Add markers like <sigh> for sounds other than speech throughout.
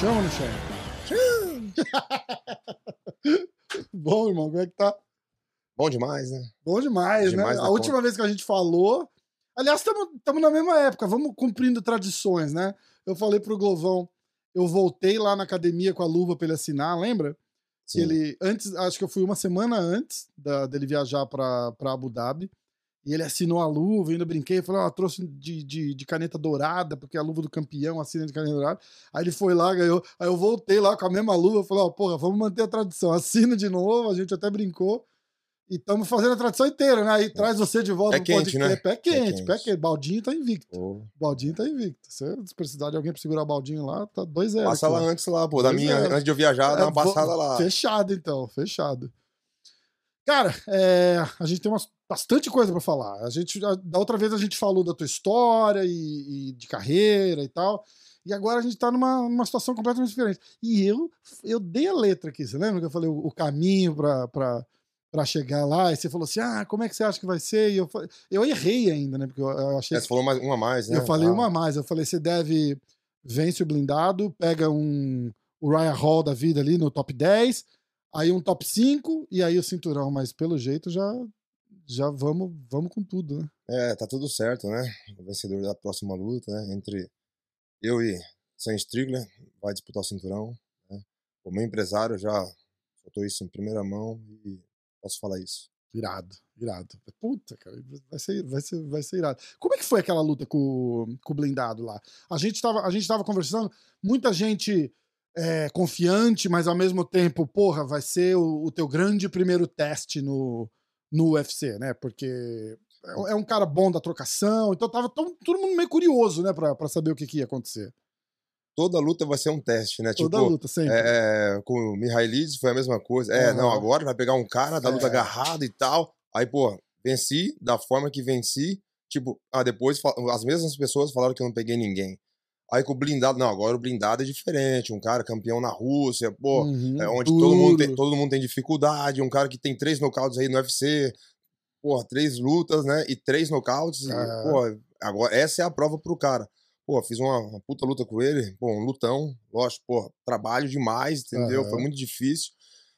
Chama <laughs> chão. Bom, irmão, como é que tá? Bom demais, né? Bom demais, Demais né? A última vez que a gente falou. Aliás, estamos na mesma época, vamos cumprindo tradições, né? Eu falei pro Glovão, eu voltei lá na academia com a luva pra ele assinar, lembra? Sim. ele, antes, acho que eu fui uma semana antes da, dele viajar pra Abu Dhabi. E ele assinou a luva, ainda brinquei, falei, ó, trouxe de, de, de caneta dourada, porque é a luva do campeão assina de caneta dourada. Aí ele foi lá, ganhou. Aí eu voltei lá com a mesma luva, falei, ó, porra, vamos manter a tradição. Assina de novo, a gente até brincou. E estamos fazendo a tradição inteira, né? Aí traz você de volta Pé quente, podcast. né? Pé quente, quente. pé quente. Baldinho tá invicto. Pô, Baldinho tá invicto. Se precisar de alguém pra segurar o baldinho lá, tá 2 0 Passa lá antes lá, pô. Da minha, é. antes de eu viajar, dá É, uma passada lá. Fechado, então, fechado. Cara, é, a gente tem umas, bastante coisa pra falar. A gente, a- da outra vez a gente falou da tua história e, e de carreira e tal. E agora a gente tá numa, numa situação completamente diferente. E eu, eu dei a letra aqui, você lembra que eu falei o, o caminho pra, pra, pra chegar lá? E você falou assim: ah, como é que você acha que vai ser? E eu, eu errei ainda, né? Porque eu, eu achei É, você falou mais, uma a mais, né? eu falei Ah, uma a mais. Eu falei, você deve vence o blindado, pega um o Ryan Hall da vida ali no top 10, aí um top 5 e aí o cinturão, mas pelo jeito já já vamos vamos com tudo, né? É, tá tudo certo, né? O vencedor da próxima luta, né? Entre eu e Sam Strickler vai disputar o cinturão. Né? O meu empresário já soltou isso em primeira mão e posso falar isso. Irado, irado. Puta, cara, vai ser, vai ser, vai ser irado. Como é que foi aquela luta com, com o blindado lá? A gente tava, a gente tava conversando, muita gente é, confiante, mas ao mesmo tempo, porra, vai ser o, o teu grande primeiro teste no, no UFC, né? Porque é, é um cara bom da trocação, então tava todo, todo mundo meio curioso, né, pra, pra saber o que, que ia acontecer. Toda luta vai ser um teste, né? Toda tipo, luta, sempre. É, é, com o Mihailidis foi a mesma coisa. É, não, Aham. agora vai pegar um cara da luta É. agarrada e tal. Aí, pô, venci da forma que venci. Tipo, ah, depois as mesmas pessoas falaram que eu não peguei ninguém. Aí com o blindado, não, agora o blindado é diferente. Um cara campeão na Rússia, pô, Uhum, é onde todo mundo, tem, todo mundo tem dificuldade. Um cara que tem três nocautes aí no UFC, porra, três lutas, né? E três nocautes. É. pô, agora essa é a prova pro cara. Pô, fiz uma, uma puta luta com ele, pô, um lutão, lógico, pô, trabalho demais, entendeu? Foi Aham. muito difícil,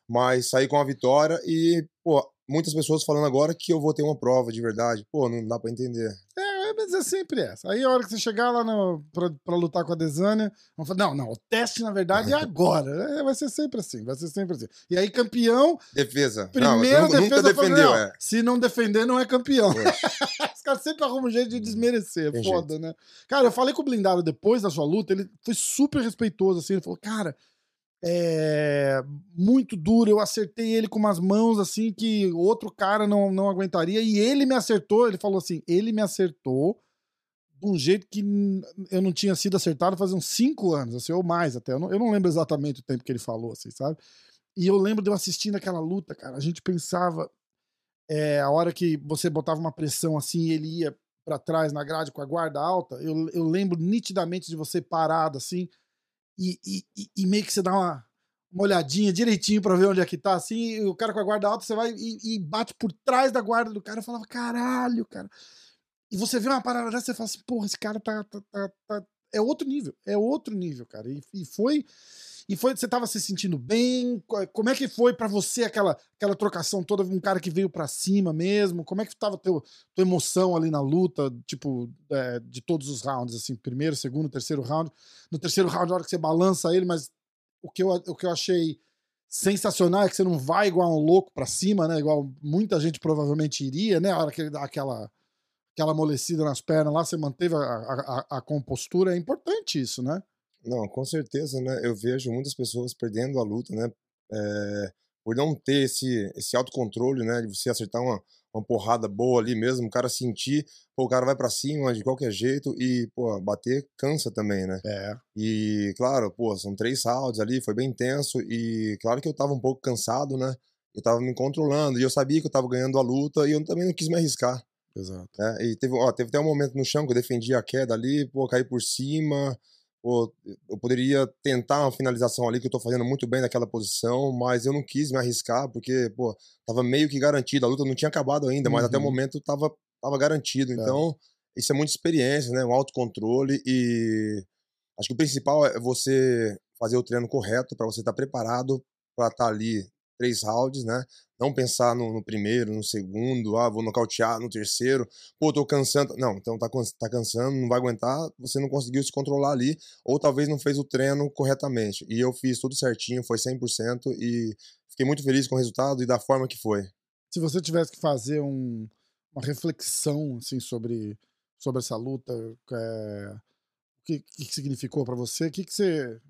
mas saí com a vitória e, pô, muitas pessoas falando agora que eu vou ter uma prova de verdade. Pô, não dá pra entender. É, mas é sempre essa. Aí a hora que você chegar lá no, pra, pra lutar com a Desânia, vão falar: não, não, o teste na verdade é <laughs> agora. É, vai ser sempre assim, vai ser sempre assim. E aí, campeão, Defesa. primeira não, nunca, defesa nunca defendeu, não, é. Se não defender, não é campeão. <laughs> Os caras sempre arrumam um jeito de desmerecer. É Tem foda, né? Cara, eu falei com o blindado depois da sua luta, ele foi super respeitoso, assim. Ele falou, cara. É muito duro, eu acertei ele com umas mãos assim que outro cara não, não aguentaria e ele me acertou. Ele falou assim: ele me acertou de um jeito que eu não tinha sido acertado faz uns cinco anos, assim, ou mais até. Eu não, eu não lembro exatamente o tempo que ele falou, assim, sabe? E eu lembro de eu assistindo aquela luta, cara. A gente pensava, é, a hora que você botava uma pressão assim e ele ia pra trás na grade com a guarda alta, eu, eu lembro nitidamente de você parado assim e, e, e- meio que você dá uma, uma olhadinha direitinho pra ver onde é que tá, assim, e o cara com a guarda alta, você vai e, e bate por trás da guarda do cara. Eu falava, caralho, cara. E você vê uma parada dessa, você fala assim, porra, esse cara tá, tá, tá- tá- É outro nível, é outro nível, cara. E, e foi. E foi, você tava se sentindo bem? Co- Como é que foi pra você aquela, aquela trocação toda? Um cara que veio pra cima mesmo? Como é que tava teu, tua emoção ali na luta, tipo, é, de todos os rounds, assim, primeiro, segundo, terceiro round? No terceiro round, na hora que você balança ele, mas o que eu, o que eu achei sensacional é que você não vai igual um louco pra cima, né? Igual muita gente provavelmente iria, né? A hora que ele dá aquela, aquela amolecida nas pernas lá, você manteve a, a, a- a compostura. É importante isso, né? Não, com certeza, né? Eu vejo muitas pessoas perdendo a luta, né? eh, por não ter esse, esse autocontrole, né? De você acertar uma, uma porrada boa ali mesmo, o cara sentir, pô, o cara vai pra cima de qualquer jeito e, pô, bater cansa também, né? É. E, claro, pô, são três rounds ali, foi bem tenso e, claro que eu tava um pouco cansado, né? Eu tava me controlando e eu sabia que eu tava ganhando a luta e eu também não quis me arriscar. Exato. né? E teve, ó, teve até um momento no chão que eu defendi a queda ali, pô, caí por cima, pô, eu poderia tentar uma finalização ali, que eu tô fazendo muito bem naquela posição, mas eu não quis me arriscar, porque, pô, tava meio que garantido. A luta não tinha acabado ainda, mas até o Uhum. momento tava, tava garantido. Então, isso é muita experiência, né? Um autocontrole e acho que o principal é você fazer o treino correto para você estar preparado para estar ali três rounds, né? Não pensar no, no primeiro, no segundo, ah, vou nocautear no terceiro, pô, tô cansando. Não, então tá, tá cansando, não vai aguentar, você não conseguiu se controlar ali, ou talvez não fez o treino corretamente. E eu fiz tudo certinho, foi 100% e fiquei muito feliz com o resultado e da forma que foi. Se você tivesse que fazer um- uma reflexão assim sobre, sobre essa luta, é, o que, que significou pra você? O que, que você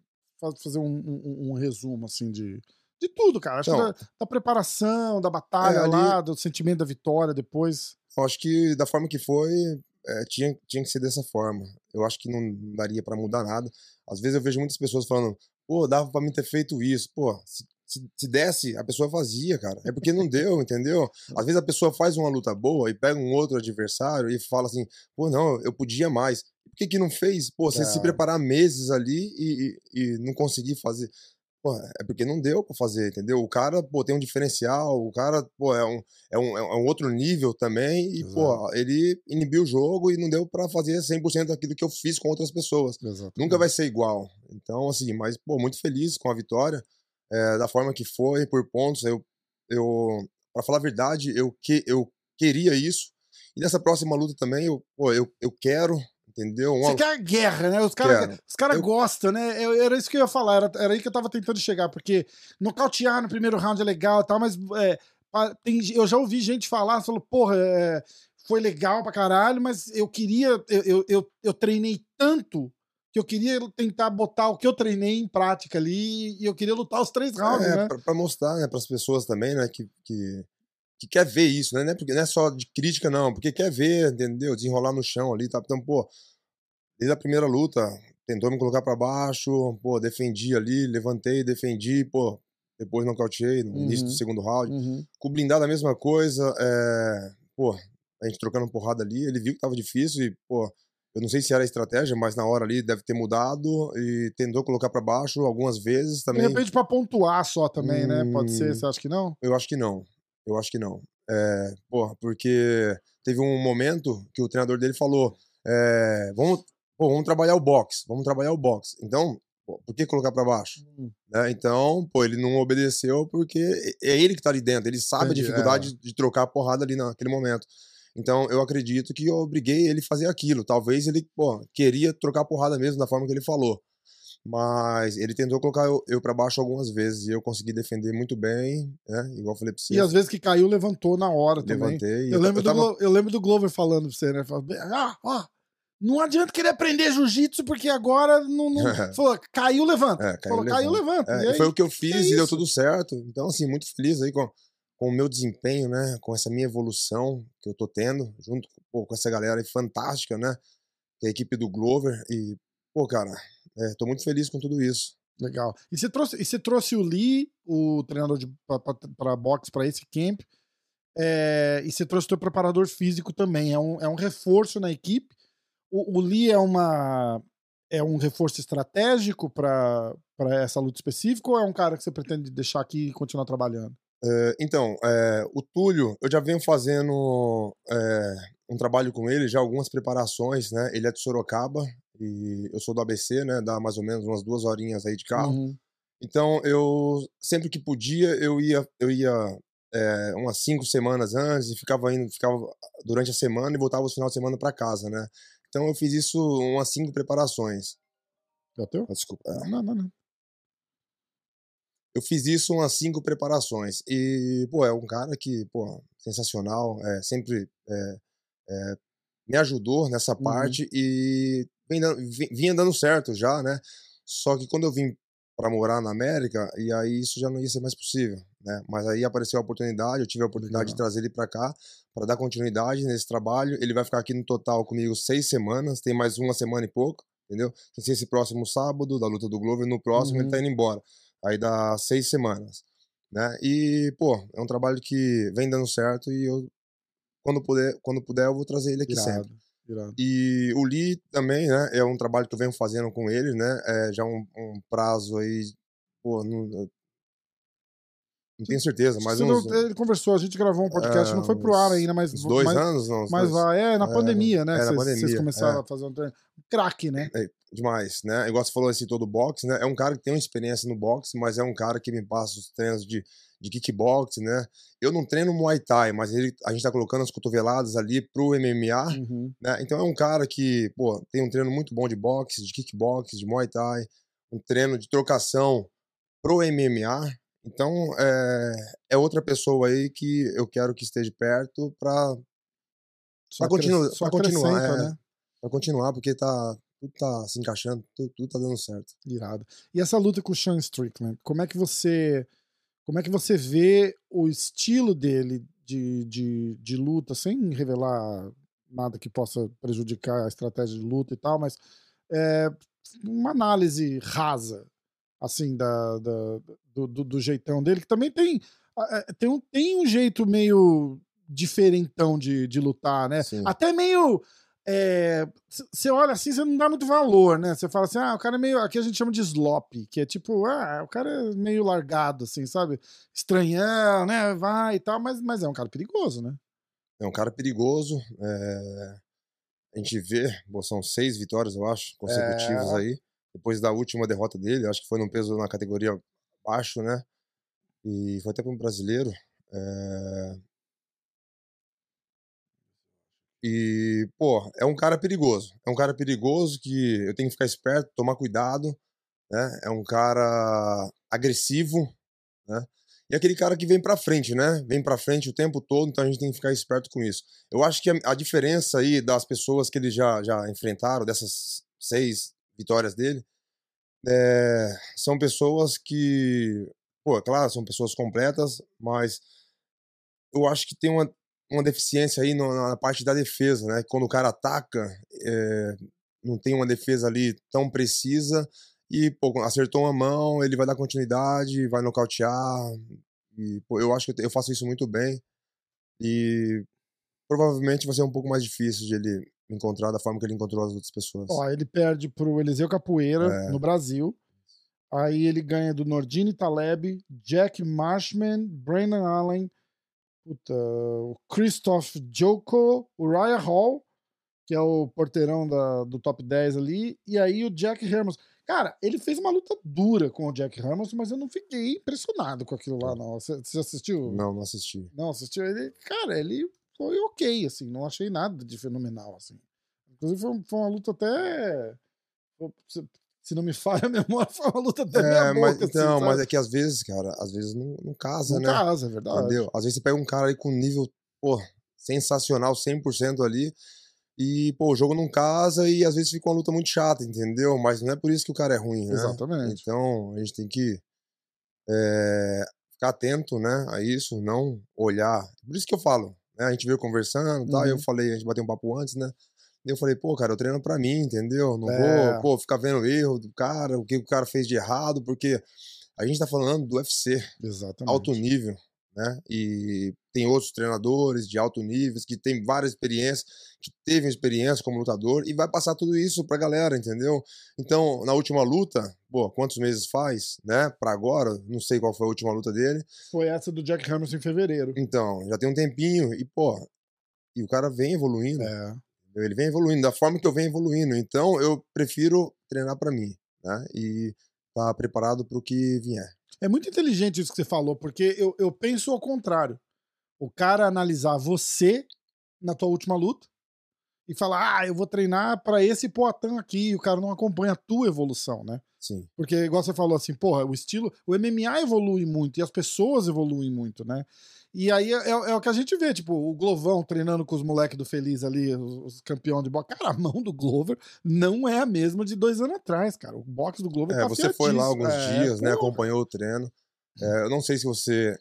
faz fazer um, um- um resumo assim de, de tudo, cara? Acho que Então, da, da preparação, da batalha É, ali- lá, do sentimento da vitória depois. Eu acho que da forma que foi, é, tinha, tinha que ser dessa forma. Eu acho que não daria pra mudar nada. Às vezes eu vejo muitas pessoas falando, pô, dava pra mim ter feito isso. Pô, se, se, se desse, a pessoa fazia, cara. É porque não deu, <laughs> entendeu? Às vezes a pessoa faz uma luta boa e pega um outro adversário e fala assim, pô, não, eu podia mais. Por que, que não fez? Pô, você se É. preparar meses ali e, e, e não conseguir fazer. Pô, é porque não deu pra fazer, entendeu? O cara, pô, tem um diferencial, o cara, pô, é um, é um, é um outro nível também, e, pô, ele inibiu o jogo e não deu pra fazer 100% daquilo que eu fiz com outras pessoas. Exato. Nunca vai ser igual. Então, assim, mas, pô, muito feliz com a vitória, eh, da forma que foi, por pontos. Eu, eu pra falar a verdade, eu, que, eu queria isso. E nessa próxima luta também, eu, pô, eu, eu quero, entendeu? Você quer guerra, né? Os caras os cara Eu- gostam, né? Eu- era isso que eu ia falar, era, era aí que eu tava tentando chegar, porque nocautear no primeiro round é legal e tal, mas é, tem- eu já ouvi gente falar, falou, porra, é, foi legal pra caralho, mas eu queria, eu, eu, eu, eu treinei tanto que eu queria tentar botar o que eu treinei em prática ali e eu queria lutar os três rounds, é, né? pra, pra mostrar, né, pras pessoas também, né, que, que, que quer ver isso, né, não é, porque, não é só de crítica, não, porque quer ver, entendeu, desenrolar no chão ali, tá, então, pô, desde a primeira luta, tentou me colocar pra baixo, pô, defendi ali, levantei, defendi, pô, depois nocauteei no início do Uhum. segundo round, Uhum. com o blindado a mesma coisa, é, pô, a gente trocando porrada ali, ele viu que tava difícil e, pô, eu não sei se era a estratégia, mas na hora ali deve ter mudado e tentou colocar pra baixo algumas vezes De também. repente pra pontuar só também, né? Pode ser, Hum. você acha que não? Eu acho que não. Eu acho que não. É, porra, porque teve um momento que o treinador dele falou: é, vamos, pô, vamos trabalhar o boxe, vamos trabalhar o boxe. Então, pô, por que colocar pra baixo? Hum. Né? Então, pô, ele não obedeceu porque é ele que tá ali dentro, ele sabe Entendi, a dificuldade de trocar a porrada ali naquele momento. Então, eu acredito que eu obriguei ele a fazer aquilo. Talvez ele, pô, queria trocar a porrada mesmo da forma que ele falou. Mas ele tentou colocar eu, eu para baixo algumas vezes e eu consegui defender muito bem, né? Igual eu falei pra você. E às vezes que caiu, levantou na hora também. levantei. e Eu lembro, ta- do Glo- eu lembro do Glover falando pra você, né? Falando, ah, ó, não adianta querer aprender jiu-jitsu porque agora não. não... <laughs> Falou, caiu, levanta. É, caiu, Falou, caiu, levanta. levanta. É, E aí, foi o que eu fiz e deu tudo certo. Então, assim, muito feliz aí com, com o meu desempenho, né? Com essa minha evolução que eu tô tendo, junto pô, com essa galera aí fantástica, né? Que é a equipe do Glover. E, pô, cara, é, tô muito feliz com tudo isso. Legal. E você trouxe, e você trouxe o Lee, o treinador pra boxe, pra esse camp. é, e você trouxe o teu preparador físico também. É um, é um reforço na equipe. O, o Lee é uma. É um reforço estratégico para essa luta específica ou é um cara que você pretende deixar aqui e continuar trabalhando? É, então, é, o Túlio, eu já venho fazendo é, um trabalho com ele, já algumas preparações, né? Ele é de Sorocaba e eu sou do ABC, né? Dá mais ou menos umas duas horinhas aí de carro. Uhum. Então, eu sempre que podia, eu ia, eu ia é, umas cinco semanas antes e ficava indo, ficava durante a semana e voltava no final de semana para casa, né? Então, eu fiz isso umas cinco preparações. O teu? Ah, Desculpa. é. Não, não, não. Eu fiz isso umas cinco preparações. E, pô, é um cara que, pô, sensacional. É, sempre é, é, me ajudou nessa Uhum. parte e vem vinha dando certo já, né? Só que quando eu vim para morar na América, e aí isso já não ia ser mais possível, né? Mas aí apareceu a oportunidade, eu tive a oportunidade de Legal. trazer ele para cá para dar continuidade nesse trabalho. Ele vai ficar aqui no total comigo seis semanas, tem mais uma semana e pouco, entendeu? Tem esse próximo sábado da luta do Glover, no próximo Uhum. ele tá indo embora. Aí dá seis semanas, né? E, pô, é um trabalho que vem dando certo e eu, quando puder, quando puder eu vou trazer ele aqui Irado, sempre. Irado. E o Lee também, né? É um trabalho que eu venho fazendo com ele, né? É já um, um prazo aí. Pô, não, não tenho certeza, mas uns, não- ele conversou, a gente gravou um podcast, É, não foi pro ar ainda, mas. dois mas, anos, não? Mas vai, é, na É, pandemia, né? é, na Vocês- Vocês pandemia, começaram é. a fazer um treino. Craque, né? demais, né? Igual você falou esse todo boxe, né? É um cara que tem uma experiência no boxe, mas é um cara que me passa os treinos de, de kickbox, né? Eu não treino Muay Thai, mas ele, a gente tá colocando as cotoveladas ali pro MMA, Uhum. né? Então é um cara que, pô, tem um treino muito bom de boxe, de kickbox, de Muay Thai, um treino de trocação pro MMA. Então é, é outra pessoa aí que eu quero que esteja perto pra, Pra só pra continuar, é. né? pra continuar, porque tá, tudo tá se encaixando, tudo, tudo tá dando certo. Irado. E essa luta com o Sean Strickland, como é que você como é que você vê o estilo dele de, de, de luta, sem revelar nada que possa prejudicar a estratégia de luta e tal, mas é, uma análise rasa, assim, da, da- do, do- do jeitão dele, que também tem, é, tem, um, tem um jeito meio diferentão de, de lutar, né? Sim. Até meio. Você olha assim, você não dá muito valor, né? Você fala assim, ah, o cara é meio. Aqui a gente chama de slop, que é tipo, ah, o cara é meio largado, assim, sabe? Estranhão, né? Vai e tal, mas, mas é um cara perigoso, né? É um cara perigoso. é, A gente vê, bom, são seis vitórias, eu acho, consecutivas É. aí. Depois da última derrota dele, acho que foi num peso na categoria baixo, né? E foi até para um brasileiro. é, E, pô, é um cara perigoso. É um cara perigoso que eu tenho que ficar esperto, tomar cuidado, né? É um cara agressivo, né? E aquele cara que vem pra frente, né? Vem pra frente o tempo todo, então a gente tem que ficar esperto com isso. Eu acho que a, a diferença aí das pessoas que ele já, já enfrentaram, dessas seis vitórias dele, é, são pessoas que, pô, é claro, são pessoas completas, mas eu acho que tem uma, uma deficiência aí na parte da defesa, né? Quando o cara ataca, é, não tem uma defesa ali tão precisa e, pô, acertou uma mão, ele vai dar continuidade, vai nocautear. E, pô, eu acho que eu faço isso muito bem. E provavelmente vai ser um pouco mais difícil de ele encontrar da forma que ele encontrou as outras pessoas. Ó, ele perde pro Eliseu Capoeira, É. no Brasil. Aí ele ganha do Nordine Taleb, Jack Marshman, Brandon Allen, puta, o Christoph Joko, o Raya Hall, que é o porteirão da- do top 10 ali, e aí o Jack Hermanson. Cara, ele fez uma luta dura com o Jack Hermanson, mas eu não fiquei impressionado com aquilo lá, não. Você você assistiu? Não, não assisti. Não, assistiu ele. Cara, ele foi ok, assim, não achei nada de fenomenal, assim. Inclusive, foi, foi uma luta até. Se, não me falha a <laughs> memória, foi uma luta até É, meia mas, boca, assim, então, sabe? mas é que às vezes, cara, às vezes não, não casa, Não né? casa, é verdade. Entendeu? Às vezes você pega um cara aí com nível, pô, sensacional, 100% ali, e, pô, o jogo não casa e às vezes fica uma luta muito chata, entendeu? Mas não é por isso que o cara é ruim, né? Exatamente. Então, a gente tem que é, ficar atento, né, a isso, não olhar. Por isso que eu falo, né? A gente veio conversando e tal, e eu Uhum. falei, a gente bateu um papo antes, né? Eu falei, pô, cara, eu treino pra mim, entendeu? Não É. vou, pô, ficar vendo o erro do cara, o que o cara fez de errado, porque a gente tá falando do UFC, Exatamente. alto nível, né? E tem outros treinadores de alto nível que tem várias experiências, que teve experiência como lutador e vai passar tudo isso pra galera, entendeu? Então, na última luta, pô, quantos meses faz, né? Pra agora, não sei qual foi a última luta dele. Foi essa do Jack Hermanson em fevereiro. Então, já tem um tempinho e, pô, e o cara vem evoluindo. É. entendeu? Ele vem evoluindo da forma que eu venho evoluindo. Então, eu prefiro treinar pra mim, né? E tá preparado pro que vier. É muito inteligente isso que você falou, porque eu, eu penso ao contrário. O cara analisar você na tua última luta e falar, ah, eu vou treinar pra esse Poatan aqui, e o cara não acompanha a tua evolução, né? Sim. Porque, igual você falou assim, porra, o estilo. O MMA evolui muito e as pessoas evoluem muito, né? E aí é, é o que a gente vê, tipo, o Glovão treinando com os moleques do Feliz ali, os, os campeões de boxe. Cara, a mão do Glover não é a mesma de dois anos atrás, cara. O boxe do Glover É, tá você foi lá alguns É, dias, né? Acompanhou o treino. É, eu não sei se você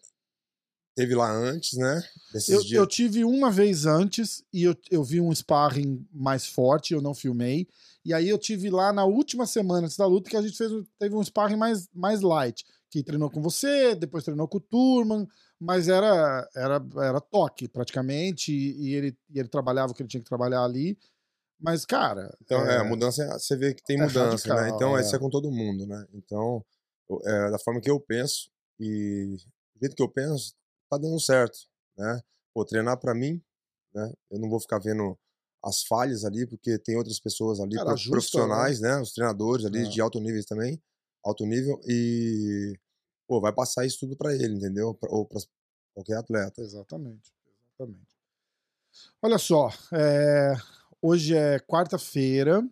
teve lá antes, né? Eu, eu tive uma vez antes e eu, eu vi um sparring mais forte, eu não filmei. E aí eu tive lá na última semana antes da luta que a gente fez, teve um sparring mais, mais light. Que treinou com você, depois treinou com o Turman, mas era, era, era toque praticamente. E, e ele, e ele trabalhava o que ele tinha que trabalhar ali. Mas, cara. Então, é, a mudança, você vê que tem é mudança, né? radical, Então, é. isso é com todo mundo, né? Então, é, da forma que eu penso e do jeito que eu penso, tá dando certo, né? Pô, treinar pra mim, né? Eu não vou ficar vendo as falhas ali, porque tem outras pessoas ali, Cara, ajusta, profissionais, né? Os treinadores ali É. de alto nível também, alto nível, e, pô, vai passar isso tudo pra ele, entendeu? Pra- Ou pra qualquer atleta. Exatamente. Exatamente. Olha só, é, hoje é quarta-feira.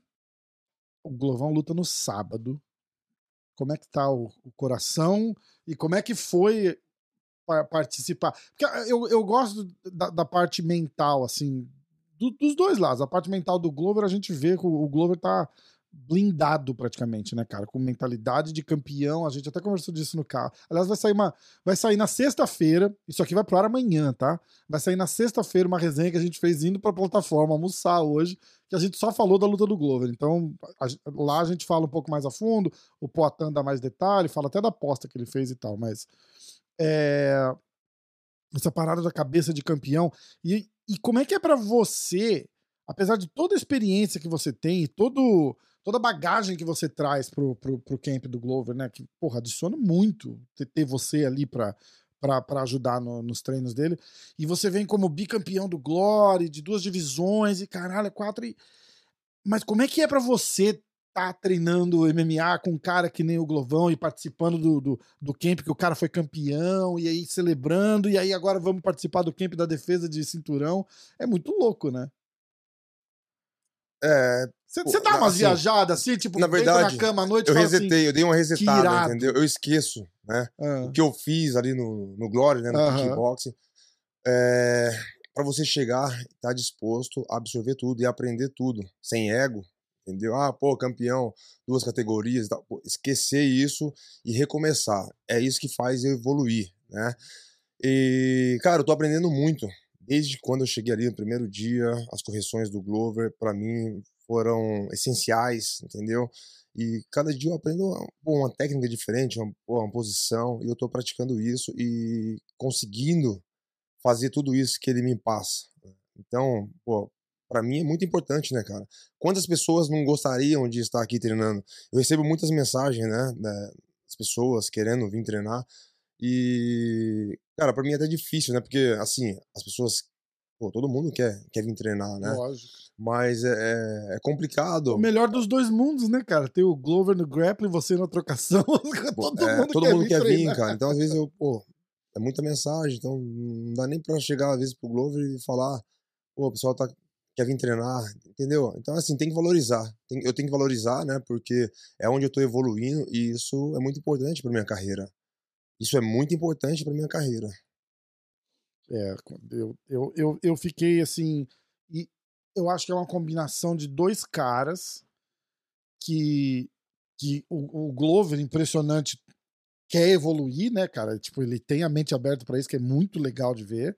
O Glovão luta no sábado. Como é que tá o, o coração e como é que foi pa- participar? Porque eu, eu gosto da, da parte mental, assim, do- dos dois lados. A parte mental do Glover, a gente vê que o, o Glover tá blindado praticamente, né, cara? Com mentalidade de campeão. A gente até conversou disso no carro. Aliás, vai sair uma. Vai sair na sexta-feira. Isso aqui vai pro ar amanhã, tá? Vai sair na sexta-feira uma resenha que a gente fez indo pra plataforma almoçar hoje, que a gente só falou da luta do Glover. Então, a- lá a gente fala um pouco mais a fundo, o Poatan dá mais detalhe, fala até da aposta que ele fez e tal, mas. É, essa parada da cabeça de campeão. E, e como é que é pra você, apesar de toda a experiência que você tem e todo, toda a bagagem que você traz pro, pro, pro camp do Glover, né? Que, porra, adiciona muito ter, você ali pra, pra ajudar no- nos treinos dele. E você vem como bicampeão do Glory, de duas divisões, e caralho, quatro. E... Mas como é que é pra você tá treinando MMA com um cara que nem o Glovão e participando do, do, do camp que o cara foi campeão, e aí celebrando, e aí agora vamos participar do camp da defesa de cinturão? É muito louco, né? É, Você dá umas assim, e assim, tipo, na verdade, na cama à noite eu assim, resetei, eu dei uma resetada, entendeu? Eu esqueço, né? ah, o que eu fiz ali no, no Glória, né, no Aham. kickboxing, é, para você chegar e estar disposto a absorver tudo e aprender tudo, sem ego, entendeu? Ah, pô, campeão, duas categorias, e tal. Pô, esquecer isso e recomeçar. É isso que faz eu evoluir, né? E, cara, eu tô aprendendo muito. Desde quando eu cheguei ali no primeiro dia, as correções do Glover, para mim, foram essenciais, entendeu? E cada dia eu aprendo uma, uma técnica diferente, uma, uma posição, e eu tô praticando isso e conseguindo fazer tudo isso que ele me passa. Então, pô, para mim é muito importante, né, cara? Quantas pessoas não gostariam de estar aqui treinando? Eu recebo muitas mensagens, né, da- das pessoas querendo vir treinar, e, cara, para mim é até difícil, né, porque, assim, as pessoas, pô, todo mundo quer, quer vir treinar, né? lógico. Mas é, é- é complicado. O melhor dos dois mundos, né, cara? Tem o Glover no grappling, você na trocação. <laughs> Todo é, mundo todo quer mundo vir quer vir, cara. Então, às vezes, eu, pô, é muita mensagem, então não dá nem pra chegar, às vezes, pro Glover e falar, pô, o pessoal tá, quer vir treinar, entendeu? Então, assim, tem que valorizar. Tem- eu tenho que valorizar, né, porque é onde eu tô evoluindo e isso é muito importante pra minha carreira. Isso é muito importante pra minha carreira. É, eu, eu, eu, eu fiquei assim. E eu acho que é uma combinação de dois caras que, que o, o Glover, impressionante, quer evoluir, né, cara? Tipo, ele tem a mente aberta pra isso, que é muito legal de ver.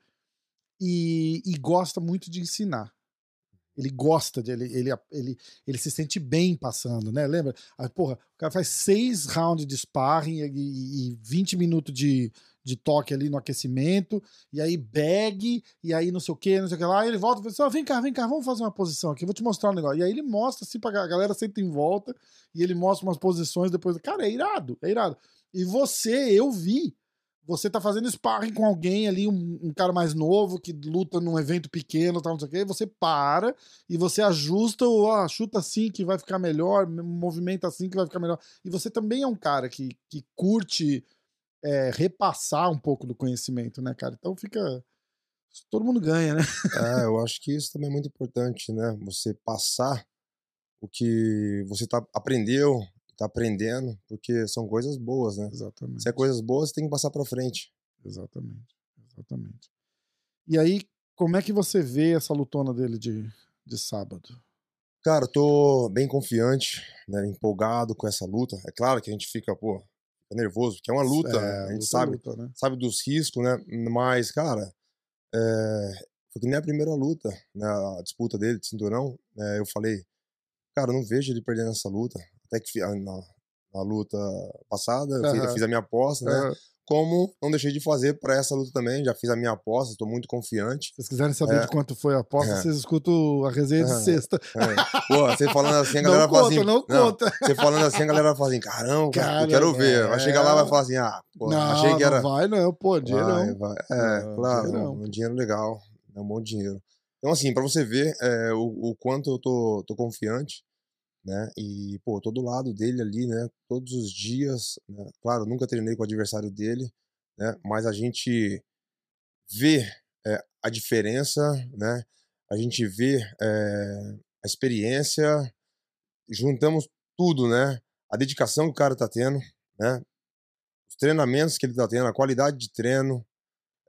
E, e gosta muito de ensinar. Ele gosta de. Ele, ele, ele, ele se sente bem passando, né? Lembra? Ah, porra, o cara faz seis rounds de sparring e, e 20 minutos de, de toque ali no aquecimento, e aí bag, e aí não sei o que, não sei o que lá, ele volta e fala assim: "Ó, vem cá, vem cá, vamos fazer uma posição aqui, vou te mostrar um negócio. E aí ele mostra assim pra a galera senta em volta, e ele mostra umas posições depois. Cara, é irado, é irado. E você, eu vi. Você tá fazendo sparring com alguém ali, um, um cara mais novo que luta num evento pequeno, tal, não sei o quê, você para e você ajusta o ó, chuta assim que vai ficar melhor, movimenta assim que vai ficar melhor. E você também é um cara que, que curte é, repassar um pouco do conhecimento, né, cara? Então fica. Todo mundo ganha, né? <laughs> É, eu acho que isso também é muito importante, né? Você passar o que você tá, aprendeu, tá aprendendo, porque são coisas boas, né? Exatamente. Se é coisas boas, tem que passar pra frente. Exatamente. Exatamente. E aí, como é que você vê essa lutona dele de, de sábado? Cara, eu tô bem confiante, né? Empolgado com essa luta. É claro que a gente fica, pô, nervoso, porque é uma luta, É, né? A gente luta, sabe, luta, né? sabe dos riscos, né? Mas, cara, é, foi que nem a primeira luta, né? A disputa dele de cinturão, né? Eu falei, cara, eu não vejo ele perdendo essa luta. Até que fi- na, na luta passada, eu, fiz, eu fiz a minha aposta, né? Como não deixei de fazer para essa luta também. Já fiz a minha aposta, estou muito confiante. Se vocês quiserem saber É. de quanto foi a aposta, É. vocês escutam a resenha de sexta. É. Pô, você falando assim, a <laughs> galera Não fala conta, assim. não conta. Você falando assim, a galera fala assim: caramba, Cara, eu quero ver. Vai é. chegar lá e vai falar assim: ah, pô, não, achei que era. não vai não, pô, dinheiro Vai, não. vai. É, Não, claro, dinheiro um, não. dinheiro legal. É um bom dinheiro. Então, assim, pra você ver é, o, o quanto eu tô, tô confiante, né? E, pô, tô do lado dele ali, né? Todos os dias. né? Claro, nunca treinei com o adversário dele, né? Mas a gente vê é, a diferença, né? A gente vê é, a experiência, juntamos tudo, né? A dedicação que o cara tá tendo, né? Os treinamentos que ele tá tendo, a qualidade de treino,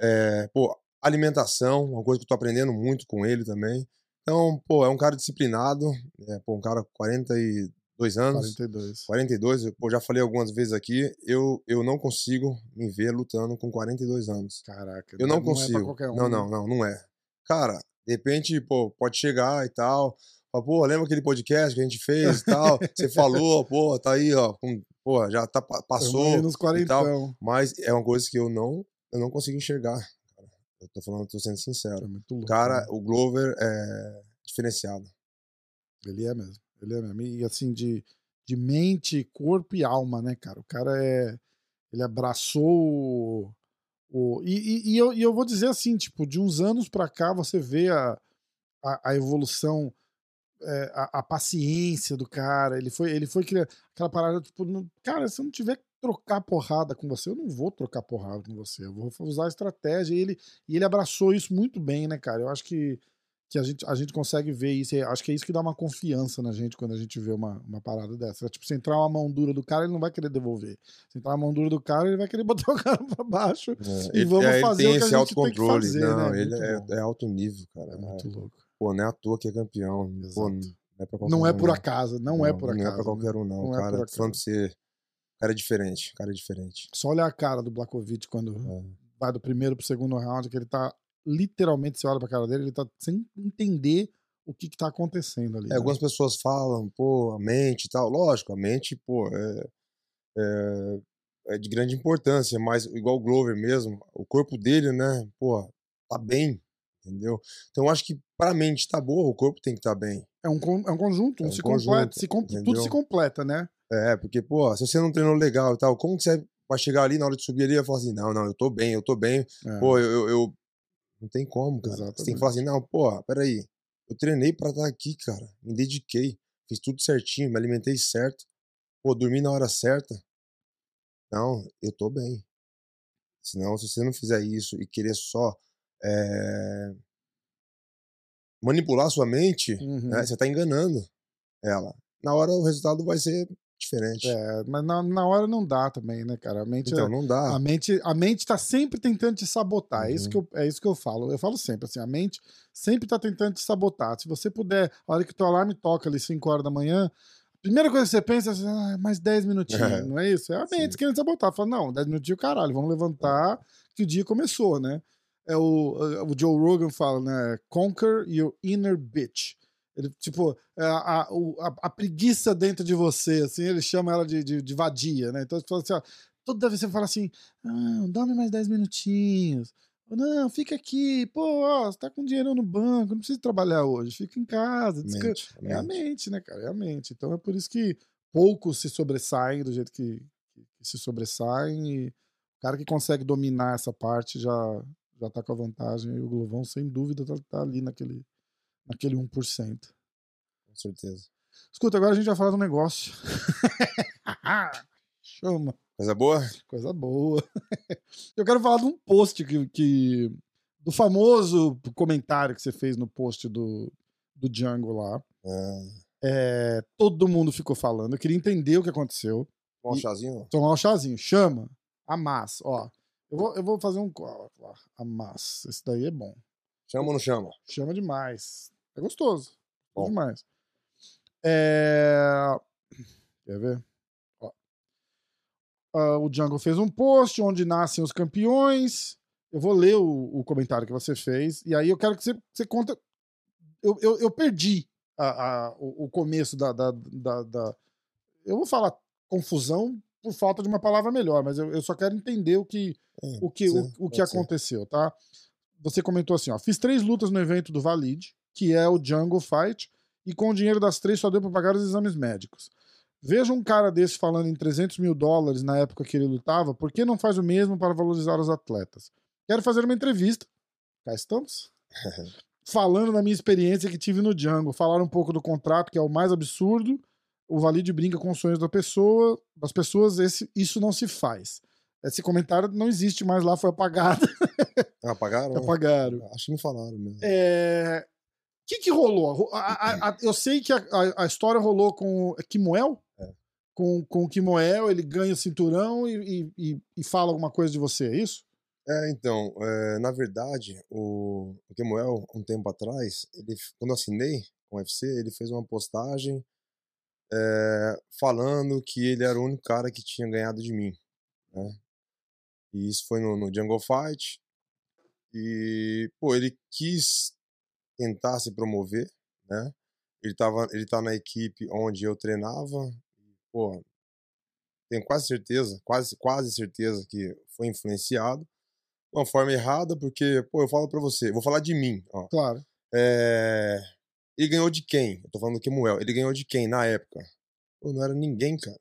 é, pô, alimentação, uma coisa que eu tô aprendendo muito com ele também. Então, pô, é um cara disciplinado, é, pô, um cara com 42 anos, 42. 42, eu, pô, já falei algumas vezes aqui, eu, eu não consigo me ver lutando com 42 anos. Caraca. Eu não é pra consigo. qualquer um, não, né? não, não, não é. Cara, de repente, pô, pode chegar e tal. Fala, pô, lembra aquele podcast que a gente fez e tal? Você <laughs> falou, pô, tá aí, ó. com- pô, já tá, passou. nos e tal. 40. Mas é uma coisa que eu não, eu não consigo enxergar. Eu tô falando, tô sendo sincero. É muito louco. Cara, né? o Glover é diferenciado. Ele é mesmo. Ele é mesmo. E assim, de, de mente, corpo e alma, né, cara? O cara é. Ele abraçou o. o- e, e, e eu, e eu vou dizer assim, tipo, de uns anos pra cá você vê a, a, a evolução, é, a, a paciência do cara. Ele foi, ele foi aquele- aquela parada, tipo, não- cara, se eu não tiver que trocar porrada com você, eu não vou trocar porrada com você. Eu vou usar a estratégia. E ele, e ele abraçou isso muito bem, né, cara? Eu acho que que a gente, a gente consegue ver isso. Acho que é isso que dá uma confiança na gente quando a gente vê uma, uma parada dessa. Tipo, se entrar uma mão dura do cara, ele não vai querer devolver. Se entrar uma mão dura do cara, ele vai querer <laughs> botar o cara pra baixo. É, E vamos ele fazer tem o que a esse gente tem que fazer, não, né? ele é, é alto nível, cara. É muito louco. Pô, não é à toa que é campeão. Pô, não é pra Não é um, por acaso, não, é por acaso. Não é pra né? qualquer um, não. Não é cara, tô falando pra você. O cara é diferente. Cara é diferente. Só olhar a cara do Blakovic quando É. vai do primeiro pro segundo round, que ele tá literalmente, você olha pra cara dele, ele tá sem entender o que que tá acontecendo ali. É, né? algumas pessoas falam, pô, a mente e tal. Lógico, a mente, pô, é, é, é de grande importância, mas igual o Glover mesmo, o corpo dele, né, pô, tá bem, entendeu? Então eu acho que pra mente tá boa, o corpo tem que estar tá bem. É um, é um conjunto, É um se conjunto, completa, se com- tudo se completa, né? É, porque, pô, se você não treinou legal e tal, como que você vai chegar ali na hora de subir ali e falar assim, não, não, eu tô bem, eu tô bem, É. pô, eu, eu, eu- Não tem como, cara. Você tem Exatamente. que falar assim, não, pô, peraí, eu treinei pra estar aqui, cara, me dediquei, fiz tudo certinho, me alimentei certo, pô, dormi na hora certa. Não, eu tô bem. Senão, se você não fizer isso e querer só eh, manipular sua mente, Uhum. né, você tá enganando ela. Na hora o resultado vai ser diferente. É, mas na, na hora não dá também, né, cara? A mente, Então, é- não dá. a mente, a mente tá sempre tentando te sabotar. É, isso Uhum. que eu, é isso que eu falo. Eu falo sempre, assim, a mente sempre tá tentando te sabotar. Se você puder, a hora que teu alarme toca ali 5 horas da manhã, a primeira coisa que você pensa é assim, ah, mais 10 minutinhos, É. <laughs> não é isso? É a mente Sim. querendo sabotar. Fala, não, 10 minutinhos, caralho, vamos levantar que o dia começou, né? É o, o Joe Rogan fala, né? Conquer your inner bitch. Ele, tipo, é a, a, a- preguiça dentro de você, assim, ele chama ela de, de, de vadia, né? Então ele fala assim, ó, toda vez você fala assim, ah, dorme mais 10 minutinhos. Não, fica aqui, pô, ó, você tá com dinheiro no banco, não precisa trabalhar hoje, fica em casa, descansa. Mente, É a mente. né, cara? É a mente. Então é por isso que poucos se sobressaem do jeito que, que- que se sobressaem. E o cara que consegue dominar essa parte já, já tá com a vantagem. E o Glovão, sem dúvida, tá, tá ali naquele, naquele 1%. Com certeza. Escuta, agora a gente vai falar do negócio. <laughs> Chama. Coisa boa? Coisa boa. <laughs> Eu quero falar de um post que, que- do famoso comentário que você fez no post do, do Django lá. É. É, todo mundo ficou falando. Eu queria entender o que aconteceu. Tomar um chazinho? Tomar um chazinho. Chama. Amassa. Ó, eu vou, eu vou fazer um. ó, ó, Amassa. Esse daí é bom. Chama ou não chama? Chama demais. É gostoso. Bom demais. É... Quer ver? Ah, o Django fez um post onde nascem os campeões. Eu vou ler o, o comentário que você fez. E aí eu quero que você, você conta. Eu, eu, eu perdi a- a- o, o começo da, da, da- da- Eu vou falar confusão por falta de uma palavra melhor, mas eu, eu só quero entender o que, É, o que, o, sim, o que pode ser. aconteceu, tá? Você comentou assim, ó, fiz três lutas no evento do Valid, que é o Jungle Fight, e com o dinheiro das três só deu pra pagar os exames médicos. Veja um cara desse falando em 300 mil dólares na época que ele lutava, por que não faz o mesmo para valorizar os atletas? Quero fazer uma entrevista. Cá estamos. <laughs> Falando da minha experiência que tive no Django, falar um pouco do contrato, que é o mais absurdo. O Valide brinca com os sonhos da pessoa, das pessoas, esse, isso não se faz. Esse comentário não existe mais lá, foi apagado. <laughs> Ah, pagaram? apagaram. Acho que me falaram mesmo. É... O que, que rolou? A- a- a- eu sei que a, história rolou com o Kimoel. É. Com, com o Kimoel, ele ganha o cinturão e, e- e- fala alguma coisa de você, é isso? É, então, é, na verdade, o, o Kemuel, um tempo atrás, ele, quando eu assinei com o UFC, ele fez uma postagem é, falando que ele era o único cara que tinha ganhado de mim. Né? E isso foi no, no Jungle Fight. E, pô, ele quis tentar se promover, né? Ele, tava, ele tá na equipe onde eu treinava. Pô, tenho quase certeza, quase, quase certeza que foi influenciado de uma forma errada, porque, pô, eu falo pra você, vou falar de mim, ó. Claro. É, Ele ganhou de quem? Eu tô falando do Kemuel. Ele ganhou de quem na época? Pô, não era ninguém, cara.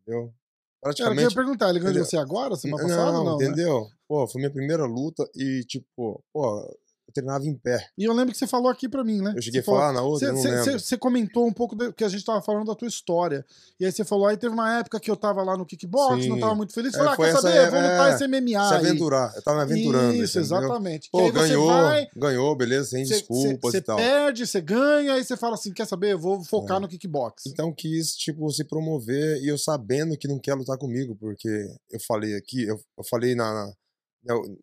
Entendeu? Cara, eu Praticamente. queria perguntar, ele ganhou de você agora, semana não, passada? Não, né? entendeu? Pô, foi minha primeira luta e, tipo, pô, eu treinava em pé. E eu lembro que você falou aqui pra mim, né? Eu cheguei a Você falou- falar na outra, eu não lembro. Você comentou um pouco do que a gente tava falando da tua história. E aí você falou, aí teve uma época que eu tava lá no kickbox, não Sim. tava muito feliz. É, Falei, ah, quer saber? é- Vou lutar é, esse MMA Se aventurar. Eu tava me aventurando. Isso, exatamente. Pô, ganhou, você vai, ganhou, beleza, sem você- desculpas você e tal. perde, você ganha, aí você fala assim, quer saber? Eu vou focar É. no kickbox. Então quis, tipo, se promover e eu sabendo que não quer lutar comigo, porque eu falei aqui, eu, eu falei na, al-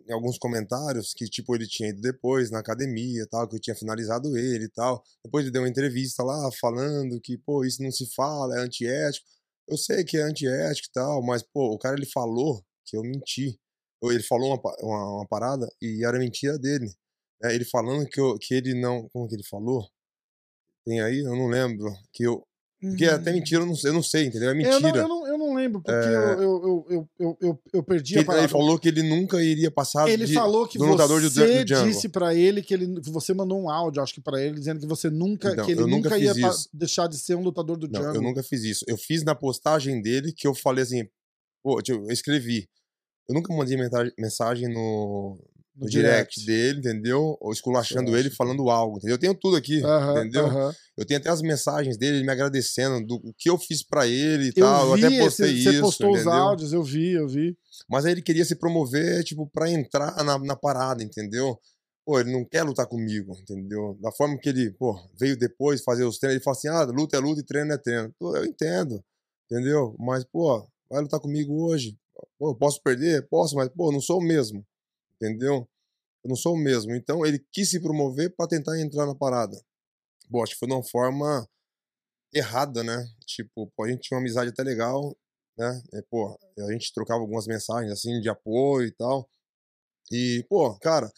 em alguns comentários que, tipo, ele tinha ido depois na academia tal, que eu tinha finalizado ele e tal. Depois ele deu uma entrevista lá falando que, pô, isso não se fala, é antiético. Eu sei que é antiético e tal, mas, pô, o cara ele falou que eu menti. Ele falou uma, uma, uma parada e era mentira dele. né? ele falando que, eu, que ele não. Como que ele falou? Tem aí? Eu não lembro. Que eu, porque é até mentira, eu não, sei- eu não sei, entendeu? É Uhum. Eu não, mentira. eu, não, eu não lembro, porque É. eu, eu, eu, eu, eu, perdi Que a ele, palavra. ele falou que ele nunca iria passar Ele de, falou que do lutador do, você do Django. disse pra ele que ele que você mandou um áudio, acho que pra ele dizendo que você nunca Então, que ele nunca nunca ia deixar de ser um lutador do Não, Django. eu nunca fiz isso. Eu fiz na postagem dele que eu falei assim, pô, tipo, eu escrevi. Eu nunca mandei mensagem no, no direct. dele, entendeu? Ou esculachando ele, falando algo, entendeu? Eu tenho tudo aqui, entendeu? Eu tenho até as mensagens dele, ele me agradecendo do o que eu fiz pra ele e Eu tal. vi, eu até postei esse- isso, você postou os entendeu? áudios, eu vi, eu vi. Mas aí ele queria se promover, tipo, pra entrar na, na parada, entendeu? Pô, ele não quer lutar comigo, entendeu? Da forma que ele, pô, veio depois fazer os treinos, ele fala assim, ah, luta é luta e treino é treino. Pô, eu entendo, entendeu? Mas, pô, vai lutar comigo hoje. Pô, posso perder? Posso, mas, pô, não sou o mesmo, entendeu? Eu não sou o mesmo. Então, ele quis se promover pra tentar entrar na parada. Pô, acho que foi de uma forma errada, né? Tipo, pô, a gente tinha uma amizade até legal, né? É, pô, a gente trocava algumas mensagens assim de apoio e tal. E, pô, cara,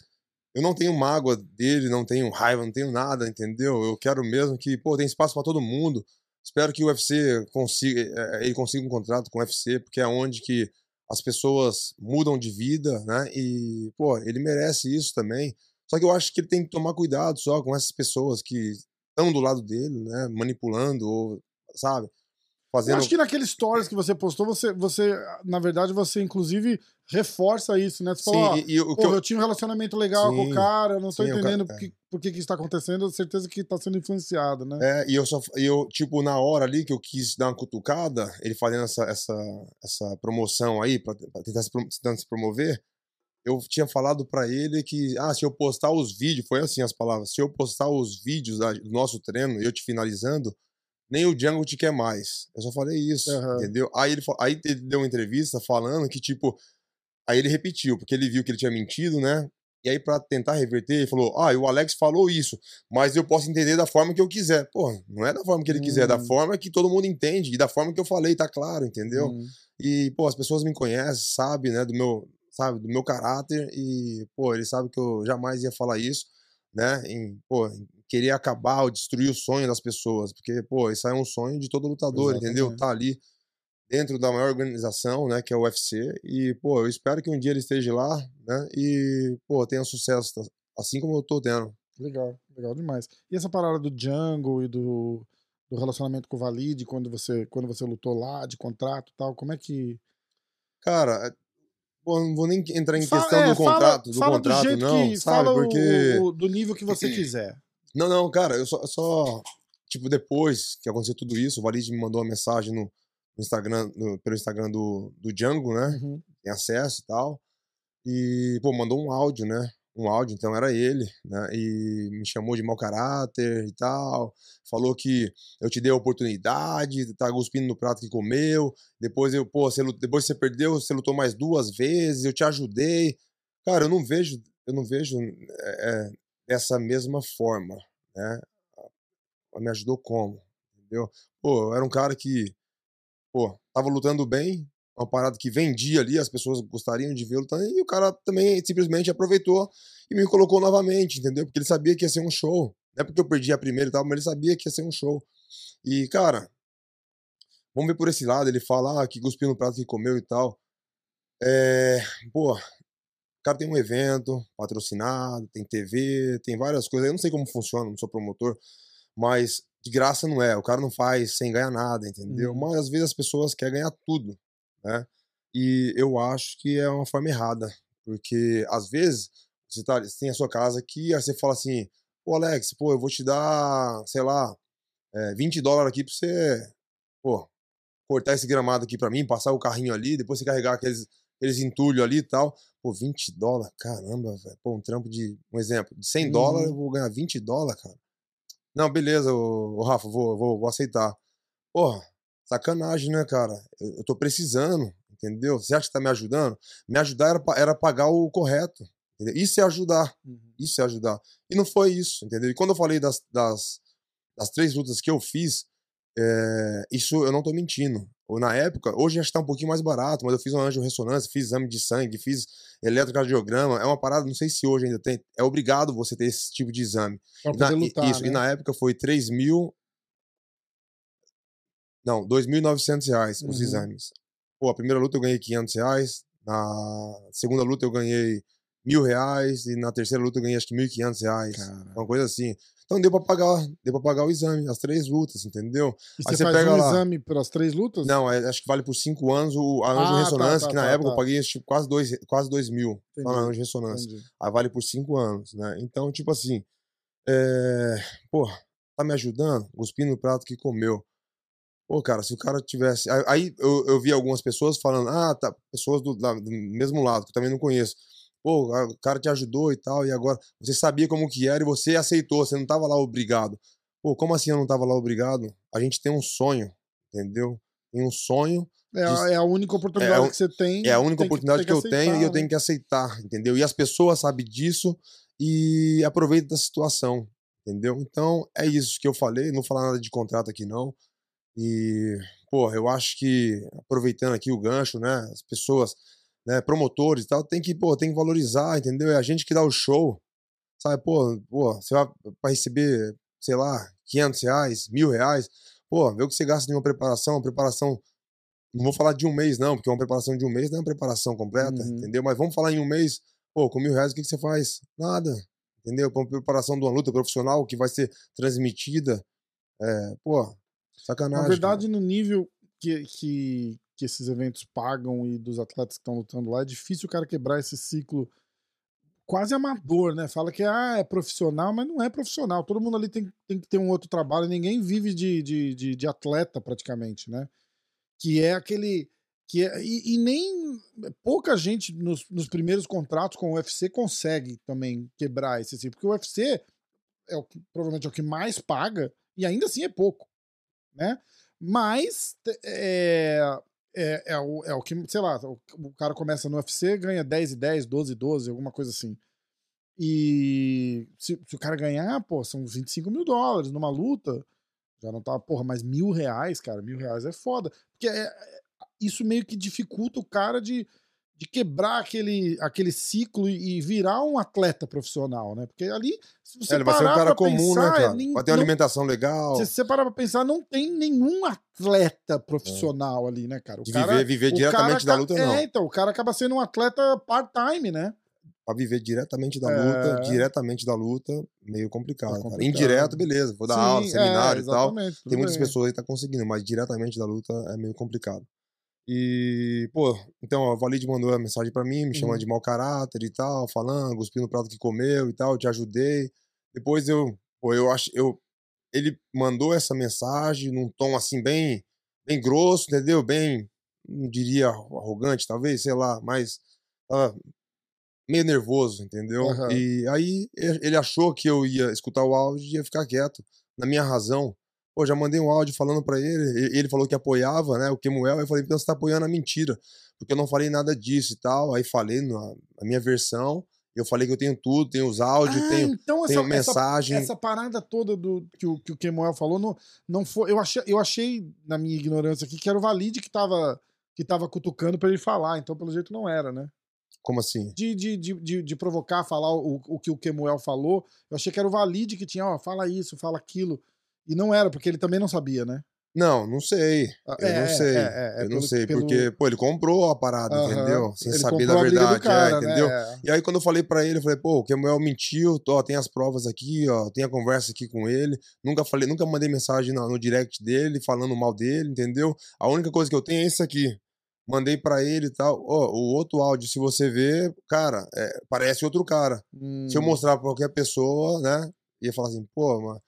eu não tenho mágoa dele, não tenho raiva, não tenho nada, entendeu? Eu quero mesmo que, pô, tem espaço pra todo mundo. Espero que o UFC consiga, eh, ele consiga um contrato com o UFC, porque é onde que as pessoas mudam de vida, né? E, pô, ele merece isso também. Só que eu acho que ele tem que tomar cuidado só com essas pessoas que estão do lado dele, né? Manipulando, ou, sabe? Eu Fazendo. acho que naquele stories que você postou, você, você, na verdade, você inclusive reforça isso, né? Você Sim, e, e o que eu, eu tinha um relacionamento legal com o Sim, cara, eu não sim, o entendendo cara- por, que, por que que isso tá acontecendo, eu tenho certeza que tá sendo influenciado, né? É, e eu só, eu, tipo, na hora ali que eu quis dar uma cutucada, ele fazendo essa, essa, essa promoção aí, pra tentar se, tentando se promover, eu tinha falado pra ele que, ah, se eu postar os vídeos, foi assim as palavras, se eu postar os vídeos da- do nosso treino, eu te finalizando, nem o Django te quer mais. Eu só falei isso, Aham. entendeu? Aí ele, aí ele deu uma entrevista falando que, tipo, aí ele repetiu, porque ele viu que ele tinha mentido, né? E aí, pra tentar reverter, ele falou: Ah, o Alex falou isso, mas eu posso entender da forma que eu quiser. Pô, não é da forma que ele quiser, é da Hum. forma que todo mundo entende, e da forma que eu falei, tá claro, entendeu? Hum. E, pô, as pessoas me conhecem, sabem, né, do meu, sabe, do meu caráter, e, pô, ele sabe que eu jamais ia falar isso, né, em, pô, em querer acabar ou destruir o sonho das pessoas, porque, pô, isso aí é um sonho de todo lutador, entendeu? Exatamente. Tá ali dentro da maior organização, né, que é o UFC, e, pô, eu espero que um dia ele esteja lá, né, e, pô, tenha sucesso, assim como eu tô tendo. Legal, legal demais. E essa parada do Django e do, do relacionamento com o Valide, quando você, quando você lutou lá, de contrato e tal, como é que... Cara, pô, não vou nem entrar em questão é, do contrato, fala, do contrato, do não, que, sabe, porque... O, do nível que você quiser. Não, não, cara, eu só, só, tipo, depois que aconteceu tudo isso, o Valide me mandou uma mensagem no Instagram, no, pelo Instagram do, do Django, né? Uhum. Tem acesso e tal. E, pô, mandou um áudio, né? Um áudio, então era ele, né? E me chamou de mau caráter e tal. Falou que eu te dei a oportunidade, tá cuspindo no prato que comeu. Depois eu, pô, você, depois você perdeu, você lutou mais duas vezes, eu te ajudei. Cara, eu não vejo, eu não vejo é, dessa mesma forma, né? Me ajudou como? Entendeu? Pô, eu era um cara que pô, tava lutando bem, uma parada que vendia ali, as pessoas gostariam de ver lutando, e o cara também simplesmente aproveitou e me colocou novamente, entendeu? Porque ele sabia que ia ser um show. Não é porque eu perdi a primeira e tal, mas ele sabia que ia ser um show. E, cara, vamos ver por esse lado, ele fala ah, que cuspiu no prato que comeu e tal. É, pô, o cara tem um evento patrocinado, tem TV, tem várias coisas. Eu não sei como funciona, não sou promotor, mas de graça não é. O cara não faz sem ganhar nada, entendeu? Uhum. Mas às vezes as pessoas querem ganhar tudo, né? E eu acho que é uma forma errada, porque às vezes você, tá, você tem a sua casa aqui, aí você fala assim, pô Alex, pô, eu vou te dar, sei lá, é, 20 dólares aqui pra você, pô, cortar esse gramado aqui pra mim, passar o carrinho ali, depois você carregar aqueles, aqueles entulhos ali e tal. Pô, 20 dólares, caramba, velho. Pô, um trampo de, um exemplo, de 100 uhum. dólares eu vou ganhar 20 dólares, cara. Não, beleza, o, Rafa, vou, vou, vou aceitar. Porra, sacanagem, né, cara? Eu, eu tô precisando, entendeu? Você acha que tá me ajudando? Me ajudar era, era pagar o correto. Entendeu? Isso é ajudar. Uhum. Isso é ajudar. E não foi isso, entendeu? E quando eu falei das, das, das três lutas que eu fiz, é, isso eu não tô mentindo. Ou na época, hoje acho que tá um pouquinho mais barato, mas eu fiz um anjo ressonância, fiz exame de sangue, fiz eletrocardiograma. É uma parada, não sei se hoje ainda tem. É obrigado você ter esse tipo de exame. Pra poder na, lutar, isso, né? e na época foi 3 mil. Não, 2.900 reais os uhum. exames. Pô, a primeira luta eu ganhei 500 reais. Na segunda luta eu ganhei mil reais. E na terceira luta eu ganhei acho que 1.500 reais. Cara. Uma coisa assim. Então deu pra pagar, deu pra pagar o exame, as três lutas, entendeu? E Aí você, faz pega um lá... exame pelas três lutas? Não, é, acho que vale por cinco anos o a anjo ah, ressonância, tá, tá, que na tá, época eu tá. paguei tipo, quase dois, quase dois mil na anjo ressonância. Entendi. Aí vale por cinco anos, né? Então, tipo assim, é... pô, tá me ajudando? Cuspindo no prato que comeu. Pô, cara, se o cara tivesse. Aí eu, eu vi algumas pessoas falando, ah, tá, pessoas do, do mesmo lado, que eu também não conheço pô, o cara te ajudou e tal, e agora você sabia como que era e você aceitou, você não tava lá obrigado. Pô, como assim eu não tava lá obrigado? A gente tem um sonho, entendeu? Tem um sonho. É, de... é a única oportunidade é, que você tem. É a única oportunidade que, que, que, eu aceitar, tenho né? e eu né? tenho que aceitar, entendeu? E as pessoas sabem disso e aproveitam da situação, entendeu? Então é isso que eu falei, não vou falar nada de contrato aqui não. E, pô, eu acho que, aproveitando aqui o gancho, né, as pessoas né, promotores e tal, tem que, pô, tem que valorizar, entendeu? É a gente que dá o show, sabe? Pô, pô você vai para receber, sei lá, 500 reais, mil reais, pô, vê o que você gasta em uma preparação, uma preparação, não vou falar de um mês não, porque uma preparação de um mês não é uma preparação completa, uhum. entendeu? Mas vamos falar em um mês, pô, com mil reais o que, que você faz? Nada, entendeu? Para uma preparação de uma luta profissional que vai ser transmitida, é, pô, sacanagem. Na verdade, cara. no nível que, que, que esses eventos pagam e dos atletas que estão lutando lá, é difícil o cara quebrar esse ciclo quase amador, né? Fala que ah, é profissional, mas não é profissional. Todo mundo ali tem, tem que ter um outro trabalho, ninguém vive de, de, de, de atleta praticamente, né? Que é aquele. Que é, e, e nem pouca gente nos, nos, primeiros contratos com o UFC consegue também quebrar esse ciclo, porque o UFC é o, provavelmente é o que mais paga e ainda assim é pouco, né? Mas é, é, é, o, é o que, sei lá, o, o, cara começa no UFC, ganha 10 e 10, 12 e 12, alguma coisa assim. E se, se, o cara ganhar, pô, são 25 mil dólares numa luta. Já não tá, porra, mas mil reais, cara, mil reais é foda. Porque é, é, isso meio que dificulta o cara de, de quebrar aquele, aquele ciclo e virar um atleta profissional, né? Porque ali, se você É, ele vai ser um parar cara pra comum, pensar, né, cara? nem- Vai ter uma não- alimentação legal, se você parar pra pensar, não tem nenhum atleta profissional ali, né, cara? O de cara, viver, viver o diretamente cara da luta, ca- não. É, então, o cara acaba sendo um atleta part-time, né? Pra viver diretamente da É. luta, diretamente da luta, meio complicado. cara. complicado. Indireto, beleza. Vou dar Sim, aula, é, seminário e tal. Tem muitas bem. pessoas aí que tá conseguindo, mas diretamente da luta é meio complicado. E, pô, então a Valide mandou a mensagem pra mim, me chamando Uhum. de mau caráter e tal, falando, cuspindo o prato que comeu e tal, te ajudei. Depois eu, pô, eu acho, eu, ele mandou essa mensagem num tom assim bem, bem grosso, entendeu? Bem, não diria arrogante, talvez, sei lá, mas tava meio nervoso, entendeu? Aham. E aí ele achou que eu ia escutar o áudio e ia ficar quieto. Na minha razão, pô, já mandei um áudio falando pra ele, ele falou que apoiava, né, o Kemuel, eu falei, então você tá apoiando a mentira, porque eu não falei nada disso e tal, aí falei na, minha versão, eu falei que eu tenho tudo, tenho os áudios, Ah, tenho, então essa, tenho essa, mensagem, essa parada toda do que o, que o Kemuel falou não, não foi. Eu achei, eu achei, na minha ignorância aqui, que era o Valide que tava, que tava cutucando pra ele falar. Então, pelo jeito, não era, né? como assim? De, de, de, de, de provocar, falar o, o que o Kemuel falou. Eu achei que era o Valide que tinha, ó, fala isso, fala aquilo. E não era, porque ele também não sabia, né? Não, não sei. Ah, Eu é, não sei. é, é, é eu não pelo- sei, pelo- porque, pô, ele comprou a parada, Aham. entendeu? Sem Ele saber da verdade, cara, é, né? entendeu? É. E aí, quando eu falei pra ele, eu falei, pô, o Kemuel mentiu, ó, tem as provas aqui, ó, tem a conversa aqui com ele. Nunca falei, nunca mandei mensagem no, no direct dele, falando mal dele, entendeu? A única coisa que eu tenho é isso aqui. Mandei pra ele e tal. Ó, o outro áudio, se você ver, cara, é, parece outro cara. Se eu Hum, mostrar pra qualquer pessoa, né, ia falar assim, pô, mas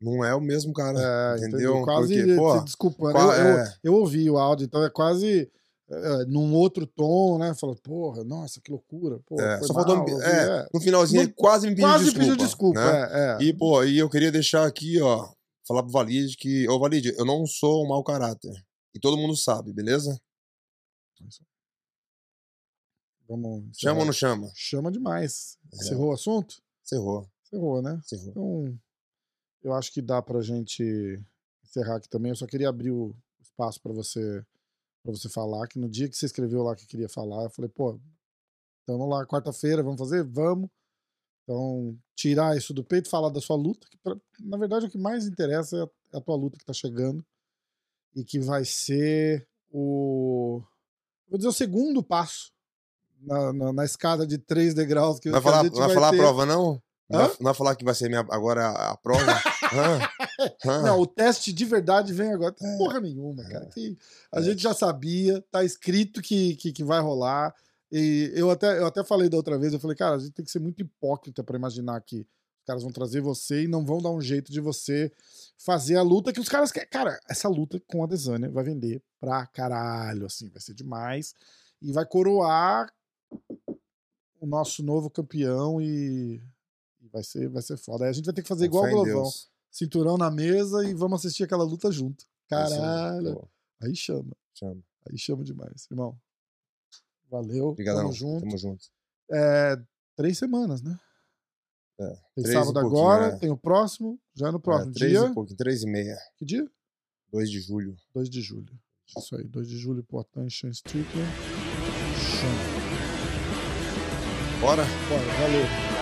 não é o mesmo cara, É, entendeu? Quase Porque, pô, se desculpando. qua- eu, eu- é. eu ouvi o áudio, então é quase é, num outro tom, né? Falou, porra, nossa, que loucura. Pô, É, só faltou mal, vi, é, é. no finalzinho No- quase me pediu Quase desculpa. pediu desculpa. né? É, é. E, pô, e eu queria deixar aqui, ó, falar pro Valide que, ô Valide, eu não sou um mau caráter. E todo mundo sabe, beleza? Vamos Chama ou não chama? Chama demais. É. Encerrou o assunto? Cerrou, Encerrou, né? cerrou. Então, eu acho que dá pra gente encerrar aqui também. Eu só queria abrir o espaço pra você para você falar, que no dia que você escreveu lá que queria falar, eu falei, pô, tamo lá quarta-feira, vamos fazer? Vamos. Então, tirar isso do peito, falar da sua luta, que pra- na verdade o que mais interessa é a, é a tua luta que tá chegando e que vai ser o vou dizer o segundo passo na, na, na escada de três degraus que, vai que a falar, gente vai vai falar ter. a prova, não? Não Hã? não vai falar que vai ser minha, agora a, prova? Hã? Hã? <laughs> Não, o teste de verdade vem agora. Tem É. porra nenhuma, cara. Que a É. gente já sabia, tá escrito que, que, que vai rolar. E eu até, eu até falei da outra vez, eu falei, cara, a gente tem que ser muito hipócrita pra imaginar que os caras vão trazer você e não vão dar um jeito de você fazer a luta que os caras querem. Cara, essa luta com a Desânia vai vender pra caralho, assim, vai ser demais. E vai coroar o nosso novo campeão e vai, ser, vai ser foda. Aí a gente vai ter que fazer igual o Glovão Deus. cinturão na mesa e vamos assistir aquela luta junto. Aí, Caralho. Aí chama. chama. Aí chama demais. Irmão, valeu. Obrigadão. Tamo junto. Tamo junto. É, três semanas, né? É, Tem sábado pouquinho, agora, é. tem o próximo, já no próximo É, três dia. e pouquinho, três e meia. Que dia? 2 de julho. 2 de julho. Isso aí, 2 de julho, Poitin, Sean Strickland. Bora? Bora, valeu.